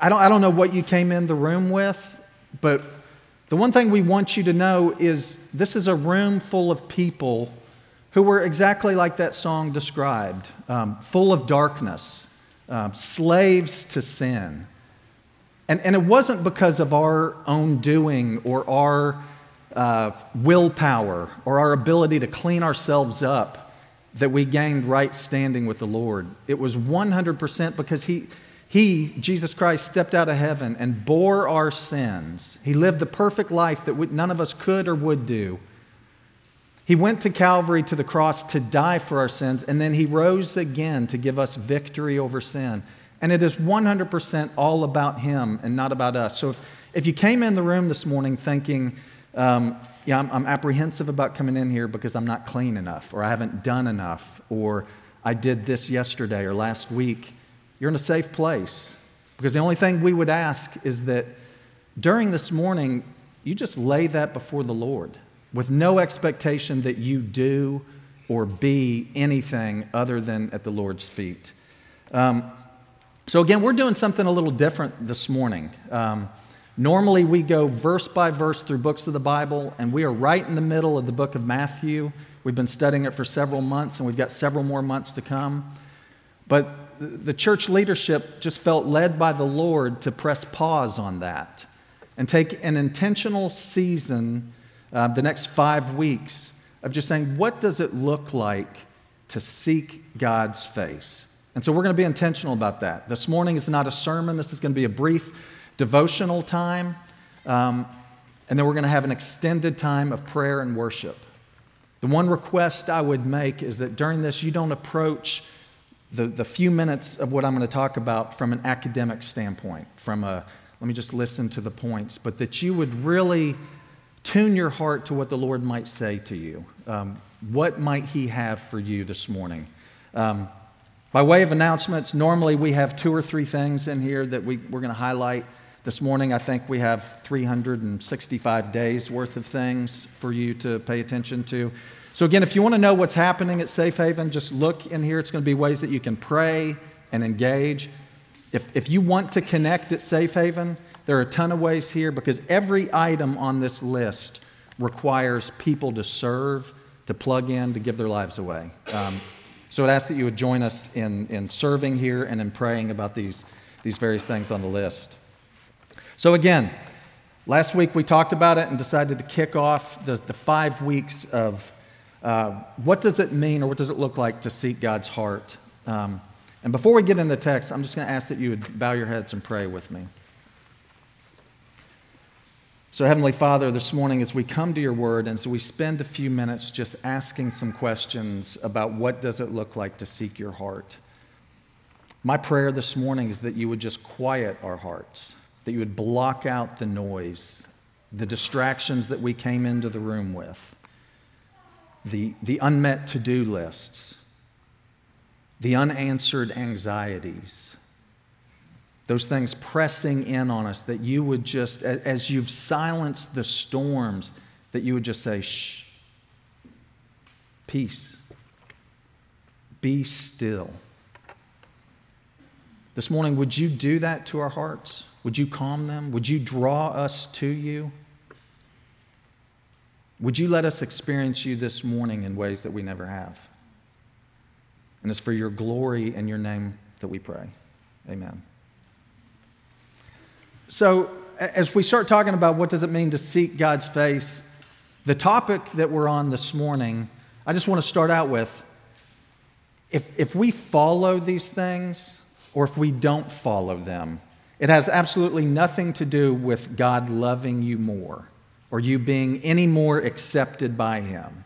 I don't, I don't know what you came in the room with, but the one thing we want you to know is this is a room full of people who were exactly like that song described um, full of darkness, um, slaves to sin. And, and it wasn't because of our own doing or our uh, willpower or our ability to clean ourselves up that we gained right standing with the Lord. It was 100% because he, he, Jesus Christ, stepped out of heaven and bore our sins. He lived the perfect life that none of us could or would do. He went to Calvary to the cross to die for our sins, and then he rose again to give us victory over sin. And it is 100% all about him and not about us. So if, if you came in the room this morning thinking, um, yeah, I'm, I'm apprehensive about coming in here because I'm not clean enough, or I haven't done enough, or I did this yesterday or last week, you're in a safe place. Because the only thing we would ask is that during this morning, you just lay that before the Lord with no expectation that you do or be anything other than at the Lord's feet. Um, so, again, we're doing something a little different this morning. Um, normally, we go verse by verse through books of the Bible, and we are right in the middle of the book of Matthew. We've been studying it for several months, and we've got several more months to come. But the church leadership just felt led by the Lord to press pause on that and take an intentional season uh, the next five weeks of just saying, what does it look like to seek God's face? And so we're going to be intentional about that. This morning is not a sermon, this is going to be a brief devotional time. Um, and then we're going to have an extended time of prayer and worship. The one request I would make is that during this, you don't approach the, the few minutes of what I'm going to talk about from an academic standpoint, from a, let me just listen to the points, but that you would really Tune your heart to what the Lord might say to you. Um, what might He have for you this morning? Um, by way of announcements, normally we have two or three things in here that we, we're going to highlight. This morning, I think we have 365 days worth of things for you to pay attention to. So, again, if you want to know what's happening at Safe Haven, just look in here. It's going to be ways that you can pray and engage. If, if you want to connect at Safe Haven, there are a ton of ways here because every item on this list requires people to serve, to plug in, to give their lives away. Um, so I'd ask that you would join us in, in serving here and in praying about these, these various things on the list. So, again, last week we talked about it and decided to kick off the, the five weeks of uh, what does it mean or what does it look like to seek God's heart. Um, and before we get in the text, I'm just going to ask that you would bow your heads and pray with me. So, Heavenly Father, this morning as we come to your word and so we spend a few minutes just asking some questions about what does it look like to seek your heart. My prayer this morning is that you would just quiet our hearts, that you would block out the noise, the distractions that we came into the room with, the, the unmet to do lists, the unanswered anxieties those things pressing in on us, that you would just, as you've silenced the storms, that you would just say, shh, peace, be still. This morning, would you do that to our hearts? Would you calm them? Would you draw us to you? Would you let us experience you this morning in ways that we never have? And it's for your glory and your name that we pray. Amen. So, as we start talking about what does it mean to seek God's face, the topic that we're on this morning, I just want to start out with if, if we follow these things or if we don't follow them, it has absolutely nothing to do with God loving you more or you being any more accepted by Him.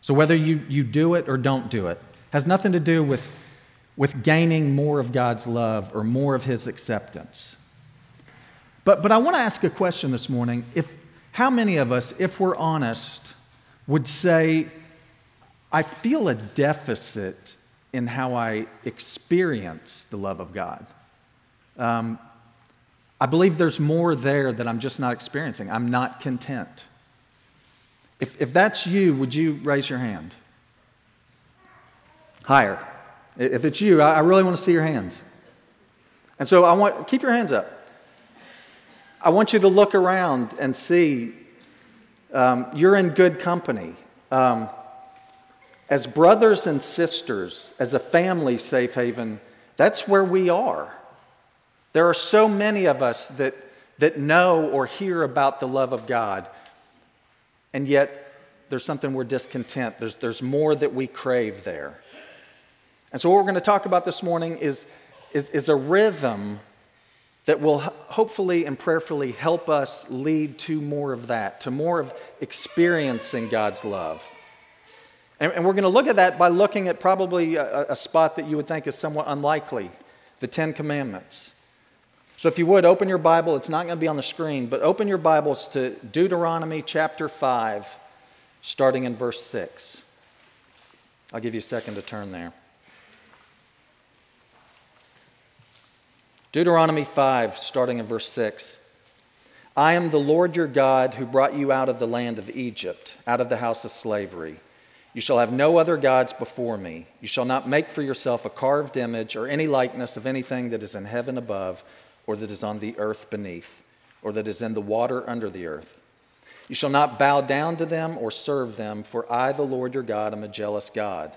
So, whether you, you do it or don't do it, has nothing to do with, with gaining more of God's love or more of His acceptance. But, but I want to ask a question this morning. If, how many of us, if we're honest, would say, I feel a deficit in how I experience the love of God? Um, I believe there's more there that I'm just not experiencing. I'm not content. If, if that's you, would you raise your hand? Higher. If it's you, I really want to see your hands. And so I want, keep your hands up. I want you to look around and see um, you're in good company. Um, as brothers and sisters, as a family, Safe Haven, that's where we are. There are so many of us that, that know or hear about the love of God, and yet there's something we're discontent. There's, there's more that we crave there. And so, what we're going to talk about this morning is, is, is a rhythm that will hopefully and prayerfully help us lead to more of that, to more of experiencing God's love. And, and we're going to look at that by looking at probably a, a spot that you would think is somewhat unlikely the Ten Commandments. So, if you would, open your Bible. It's not going to be on the screen, but open your Bibles to Deuteronomy chapter 5, starting in verse 6. I'll give you a second to turn there. Deuteronomy 5, starting in verse 6. I am the Lord your God who brought you out of the land of Egypt, out of the house of slavery. You shall have no other gods before me. You shall not make for yourself a carved image or any likeness of anything that is in heaven above, or that is on the earth beneath, or that is in the water under the earth. You shall not bow down to them or serve them, for I, the Lord your God, am a jealous God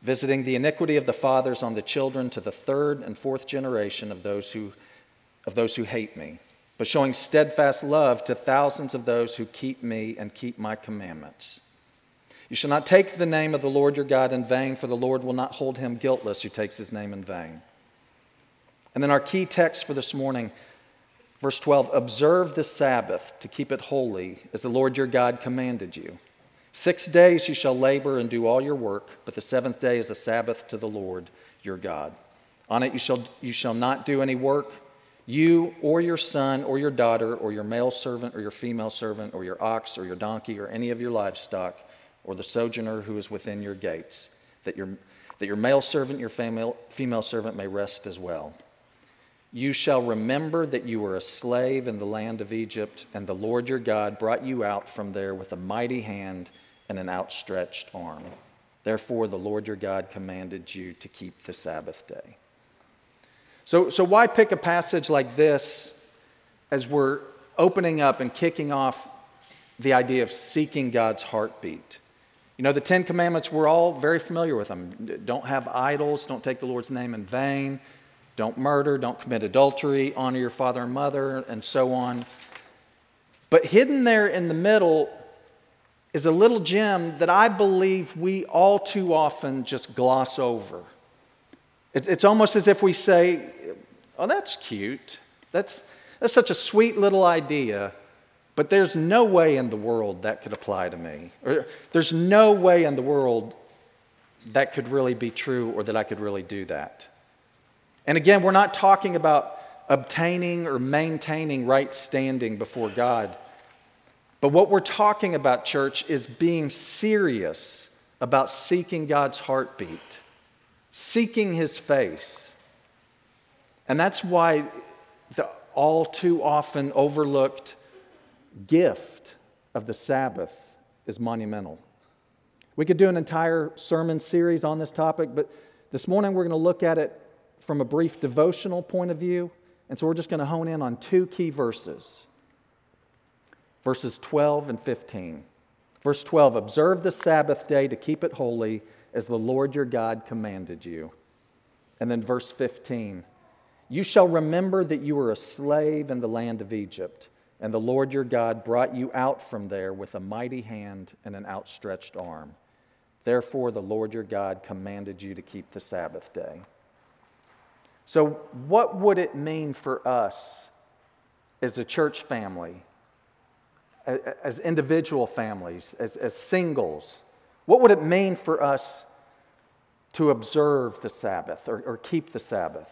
visiting the iniquity of the fathers on the children to the third and fourth generation of those who, of those who hate me, but showing steadfast love to thousands of those who keep me and keep my commandments. You shall not take the name of the Lord your God in vain, for the Lord will not hold him guiltless who takes his name in vain. And then our key text for this morning, verse 12 Observe the Sabbath to keep it holy, as the Lord your God commanded you. Six days you shall labor and do all your work, but the seventh day is a Sabbath to the Lord your God. On it you shall, you shall not do any work, you or your son or your daughter or your male servant or your female servant or your ox or your donkey or any of your livestock or the sojourner who is within your gates, that your, that your male servant, your female, female servant may rest as well. You shall remember that you were a slave in the land of Egypt, and the Lord your God brought you out from there with a mighty hand and an outstretched arm. Therefore, the Lord your God commanded you to keep the Sabbath day. So, so why pick a passage like this as we're opening up and kicking off the idea of seeking God's heartbeat? You know, the Ten Commandments, we're all very familiar with them. Don't have idols, don't take the Lord's name in vain, don't murder, don't commit adultery, honor your father and mother, and so on. But hidden there in the middle is a little gem that I believe we all too often just gloss over. It's almost as if we say, Oh, that's cute. That's, that's such a sweet little idea, but there's no way in the world that could apply to me. Or there's no way in the world that could really be true or that I could really do that. And again, we're not talking about obtaining or maintaining right standing before God. But what we're talking about, church, is being serious about seeking God's heartbeat, seeking His face. And that's why the all too often overlooked gift of the Sabbath is monumental. We could do an entire sermon series on this topic, but this morning we're going to look at it from a brief devotional point of view. And so we're just going to hone in on two key verses verses 12 and 15. Verse 12 Observe the Sabbath day to keep it holy as the Lord your God commanded you. And then verse 15 You shall remember that you were a slave in the land of Egypt, and the Lord your God brought you out from there with a mighty hand and an outstretched arm. Therefore, the Lord your God commanded you to keep the Sabbath day. So, what would it mean for us as a church family as individual families, as, as singles? What would it mean for us to observe the Sabbath or, or keep the Sabbath?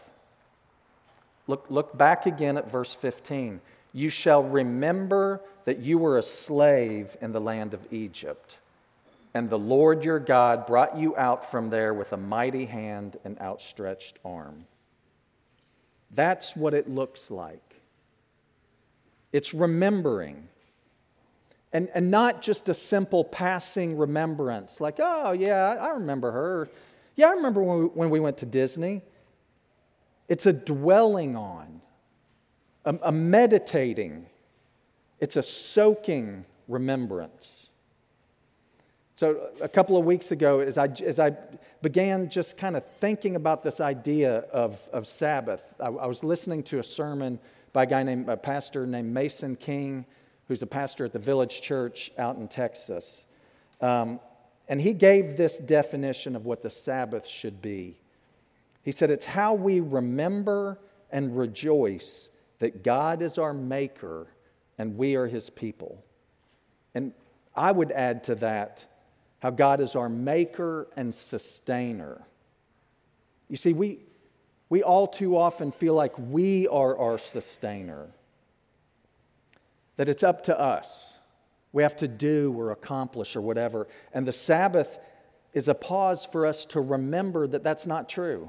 Look, look back again at verse 15. You shall remember that you were a slave in the land of Egypt, and the Lord your God brought you out from there with a mighty hand and outstretched arm. That's what it looks like. It's remembering. And, and not just a simple passing remembrance, like, oh, yeah, I remember her. Yeah, I remember when we, when we went to Disney. it's a dwelling on, a, a meditating, it's a soaking remembrance. So, a couple of weeks ago, as I, as I began just kind of thinking about this idea of, of Sabbath, I, I was listening to a sermon by a guy named, a pastor named Mason King, who's a pastor at the Village Church out in Texas. Um, and he gave this definition of what the Sabbath should be. He said, It's how we remember and rejoice that God is our maker and we are his people. And I would add to that how God is our maker and sustainer. You see, we, we all too often feel like we are our sustainer, that it's up to us. We have to do or accomplish or whatever. And the Sabbath is a pause for us to remember that that's not true,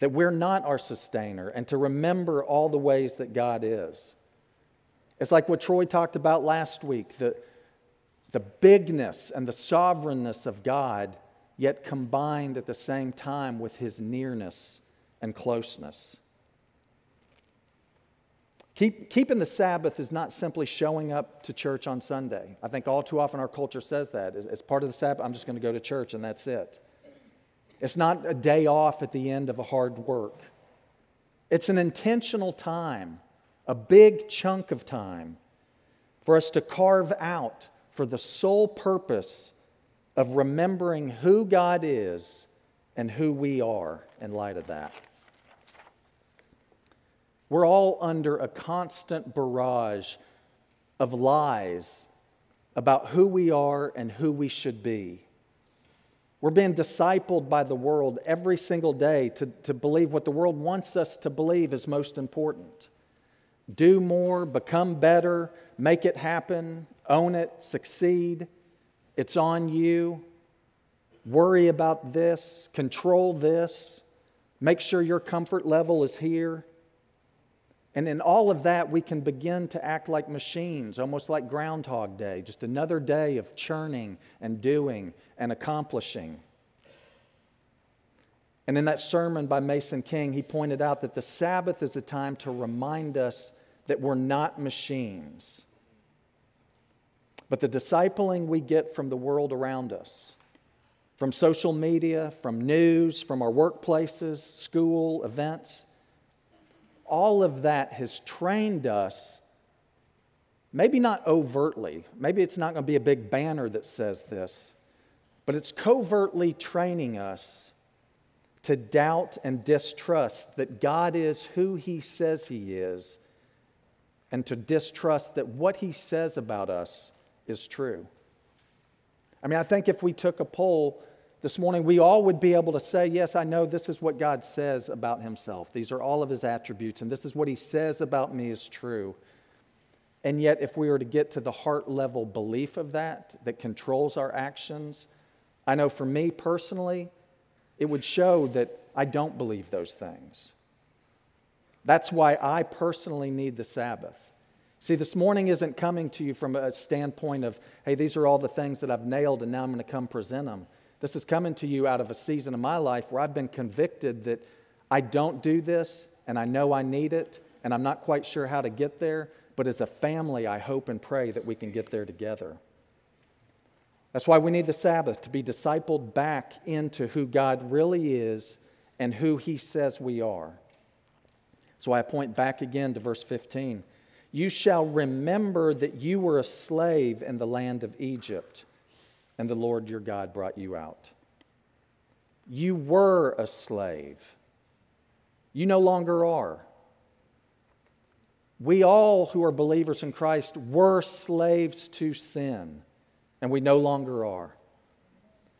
that we're not our sustainer, and to remember all the ways that God is. It's like what Troy talked about last week the, the bigness and the sovereignness of God, yet combined at the same time with his nearness and closeness. Keep, keeping the Sabbath is not simply showing up to church on Sunday. I think all too often our culture says that. As, as part of the Sabbath, I'm just going to go to church and that's it. It's not a day off at the end of a hard work, it's an intentional time, a big chunk of time for us to carve out for the sole purpose of remembering who God is and who we are in light of that. We're all under a constant barrage of lies about who we are and who we should be. We're being discipled by the world every single day to, to believe what the world wants us to believe is most important. Do more, become better, make it happen, own it, succeed. It's on you. Worry about this, control this, make sure your comfort level is here. And in all of that, we can begin to act like machines, almost like Groundhog Day, just another day of churning and doing and accomplishing. And in that sermon by Mason King, he pointed out that the Sabbath is a time to remind us that we're not machines, but the discipling we get from the world around us, from social media, from news, from our workplaces, school, events, all of that has trained us, maybe not overtly, maybe it's not going to be a big banner that says this, but it's covertly training us to doubt and distrust that God is who He says He is, and to distrust that what He says about us is true. I mean, I think if we took a poll this morning, we all would be able to say, Yes, I know this is what God says about himself. These are all of his attributes, and this is what he says about me is true. And yet, if we were to get to the heart level belief of that, that controls our actions, I know for me personally, it would show that I don't believe those things. That's why I personally need the Sabbath. See, this morning isn't coming to you from a standpoint of, hey, these are all the things that I've nailed and now I'm going to come present them. This is coming to you out of a season of my life where I've been convicted that I don't do this and I know I need it and I'm not quite sure how to get there, but as a family, I hope and pray that we can get there together. That's why we need the Sabbath to be discipled back into who God really is and who He says we are. So I point back again to verse 15. You shall remember that you were a slave in the land of Egypt and the Lord your God brought you out. You were a slave. You no longer are. We all who are believers in Christ were slaves to sin, and we no longer are.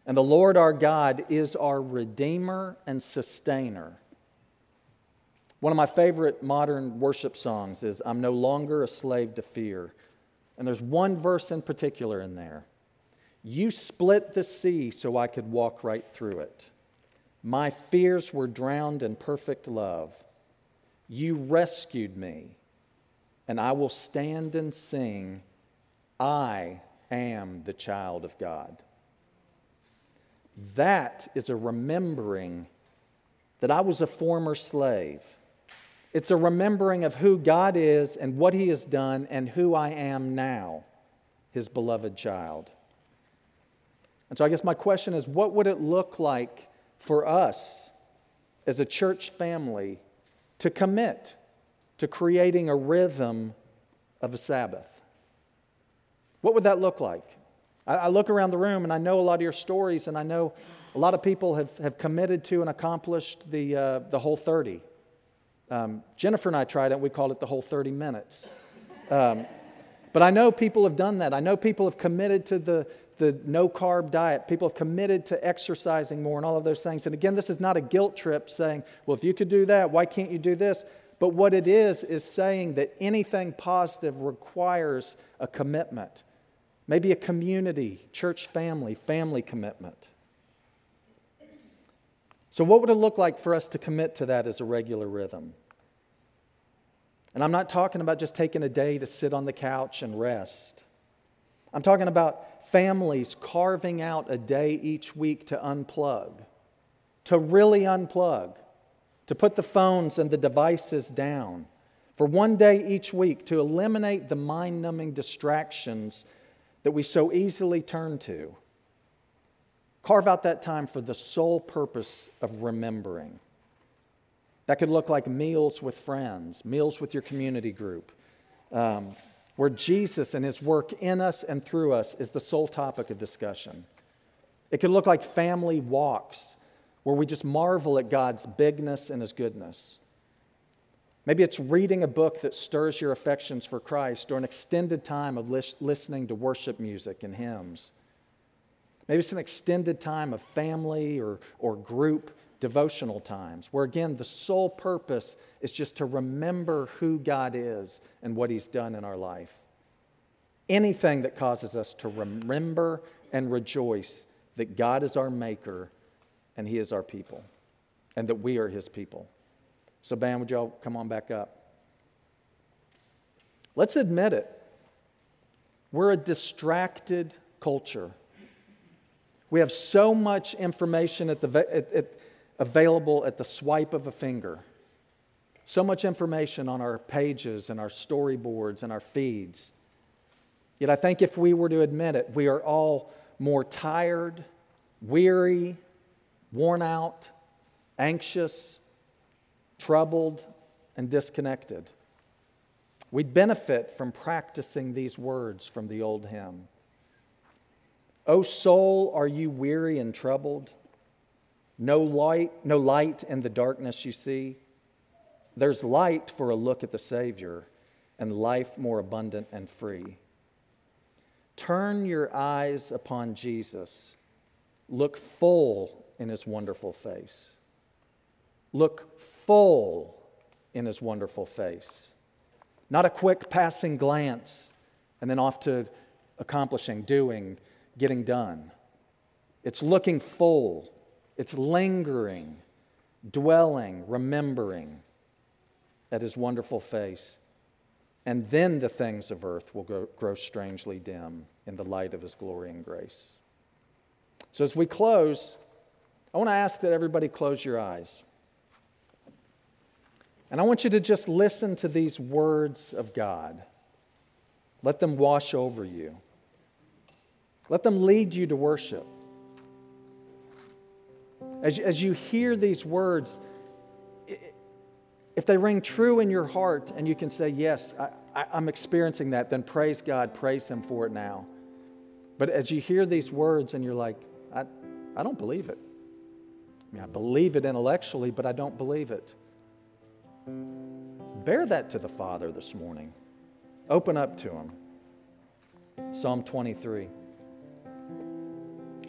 And the Lord our God is our Redeemer and Sustainer. One of my favorite modern worship songs is I'm no longer a slave to fear. And there's one verse in particular in there. You split the sea so I could walk right through it. My fears were drowned in perfect love. You rescued me, and I will stand and sing, I am the child of God. That is a remembering that I was a former slave. It's a remembering of who God is and what He has done and who I am now, His beloved child. And so I guess my question is what would it look like for us as a church family to commit to creating a rhythm of a Sabbath? What would that look like? I, look around the room and I know a lot of your stories, and I know a lot of people have, have committed to and accomplished the, uh, the whole 30. Um, Jennifer and I tried it, and we called it the whole 30 minutes. Um, but I know people have done that. I know people have committed to the, the no carb diet. People have committed to exercising more and all of those things. And again, this is not a guilt trip saying, well, if you could do that, why can't you do this? But what it is, is saying that anything positive requires a commitment. Maybe a community, church family, family commitment. So, what would it look like for us to commit to that as a regular rhythm? And I'm not talking about just taking a day to sit on the couch and rest. I'm talking about families carving out a day each week to unplug, to really unplug, to put the phones and the devices down, for one day each week to eliminate the mind numbing distractions that we so easily turn to Carve out that time for the sole purpose of remembering. That could look like meals with friends, meals with your community group, um, where Jesus and his work in us and through us is the sole topic of discussion. It could look like family walks, where we just marvel at God's bigness and his goodness. Maybe it's reading a book that stirs your affections for Christ or an extended time of listening to worship music and hymns. Maybe it's an extended time of family or, or group devotional times, where again, the sole purpose is just to remember who God is and what He's done in our life. Anything that causes us to remember and rejoice that God is our Maker and He is our people, and that we are His people. So, band, would y'all come on back up? Let's admit it. We're a distracted culture. We have so much information at the, at, at, available at the swipe of a finger. So much information on our pages and our storyboards and our feeds. Yet I think if we were to admit it, we are all more tired, weary, worn out, anxious, troubled, and disconnected. We'd benefit from practicing these words from the old hymn. O soul, are you weary and troubled? No light, no light in the darkness you see. There's light for a look at the Savior and life more abundant and free. Turn your eyes upon Jesus. Look full in his wonderful face. Look full in his wonderful face. Not a quick passing glance and then off to accomplishing, doing, getting done. It's looking full, it's lingering, dwelling, remembering at his wonderful face. And then the things of earth will go, grow strangely dim in the light of his glory and grace. So, as we close, I want to ask that everybody close your eyes. And I want you to just listen to these words of God. Let them wash over you. Let them lead you to worship. As, as you hear these words, if they ring true in your heart and you can say, Yes, I, am experiencing that, then praise God, praise Him for it now. But as you hear these words and you're like, I, I don't believe it. I, mean, I believe it intellectually, but I don't believe it. Bear that to the Father this morning. Open up to Him. Psalm 23.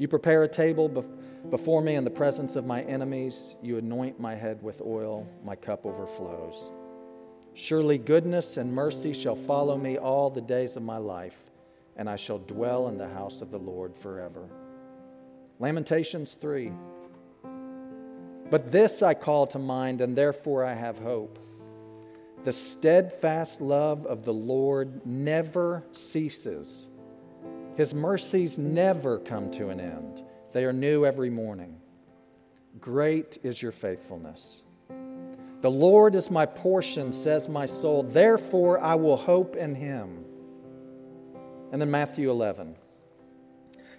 You prepare a table before me in the presence of my enemies, you anoint my head with oil, my cup overflows. Surely goodness and mercy shall follow me all the days of my life, and I shall dwell in the house of the Lord forever. Lamentations 3. But this I call to mind, and therefore I have hope. The steadfast love of the Lord never ceases. His mercies never come to an end. They are new every morning. Great is your faithfulness. The Lord is my portion, says my soul. Therefore, I will hope in him. And then Matthew 11.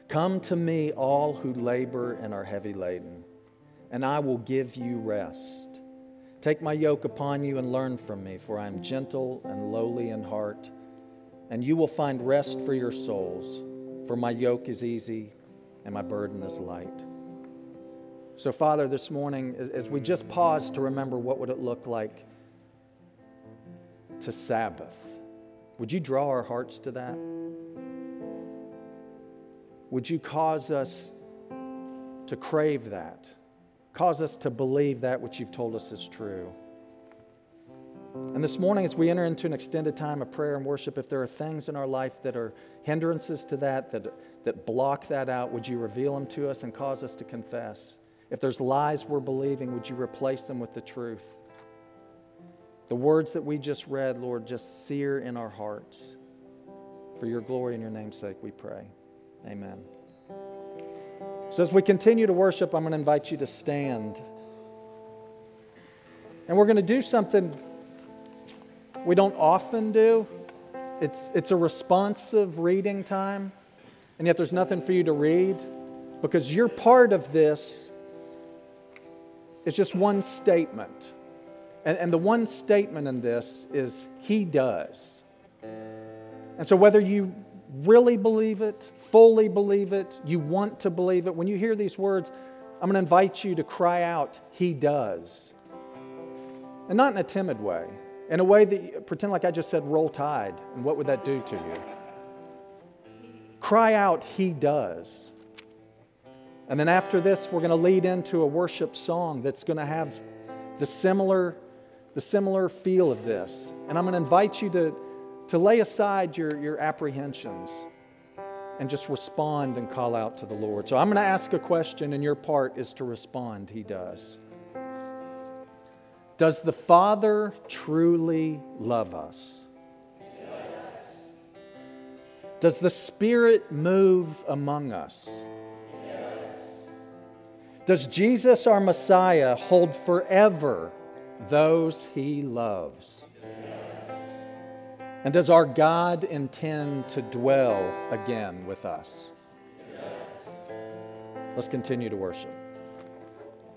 Come to me, all who labor and are heavy laden, and I will give you rest. Take my yoke upon you and learn from me, for I am gentle and lowly in heart, and you will find rest for your souls. For my yoke is easy and my burden is light. So, Father, this morning, as we just pause to remember what would it look like to Sabbath, would you draw our hearts to that? Would you cause us to crave that? Cause us to believe that which you've told us is true. And this morning, as we enter into an extended time of prayer and worship, if there are things in our life that are hindrances to that, that, that block that out, would you reveal them to us and cause us to confess? If there's lies we're believing, would you replace them with the truth? The words that we just read, Lord, just sear in our hearts. For your glory and your name's sake, we pray. Amen. So, as we continue to worship, I'm going to invite you to stand. And we're going to do something we don't often do. It's, it's a responsive reading time, and yet there's nothing for you to read because you're part of this is just one statement. And, and the one statement in this is, He does. And so, whether you really believe it, fully believe it, you want to believe it, when you hear these words, I'm going to invite you to cry out, He does. And not in a timid way, in a way that, pretend like I just said, roll tide. And what would that do to you? Cry out, He does. And then after this, we're going to lead into a worship song that's going to have the similar, the similar feel of this. And I'm going to invite you to, to lay aside your, your apprehensions and just respond and call out to the Lord. So I'm going to ask a question, and your part is to respond. He does. Does the Father truly love us? Yes. Does the Spirit move among us? Yes. Does Jesus, our Messiah, hold forever those he loves? Yes. And does our God intend to dwell again with us? Let's continue to worship.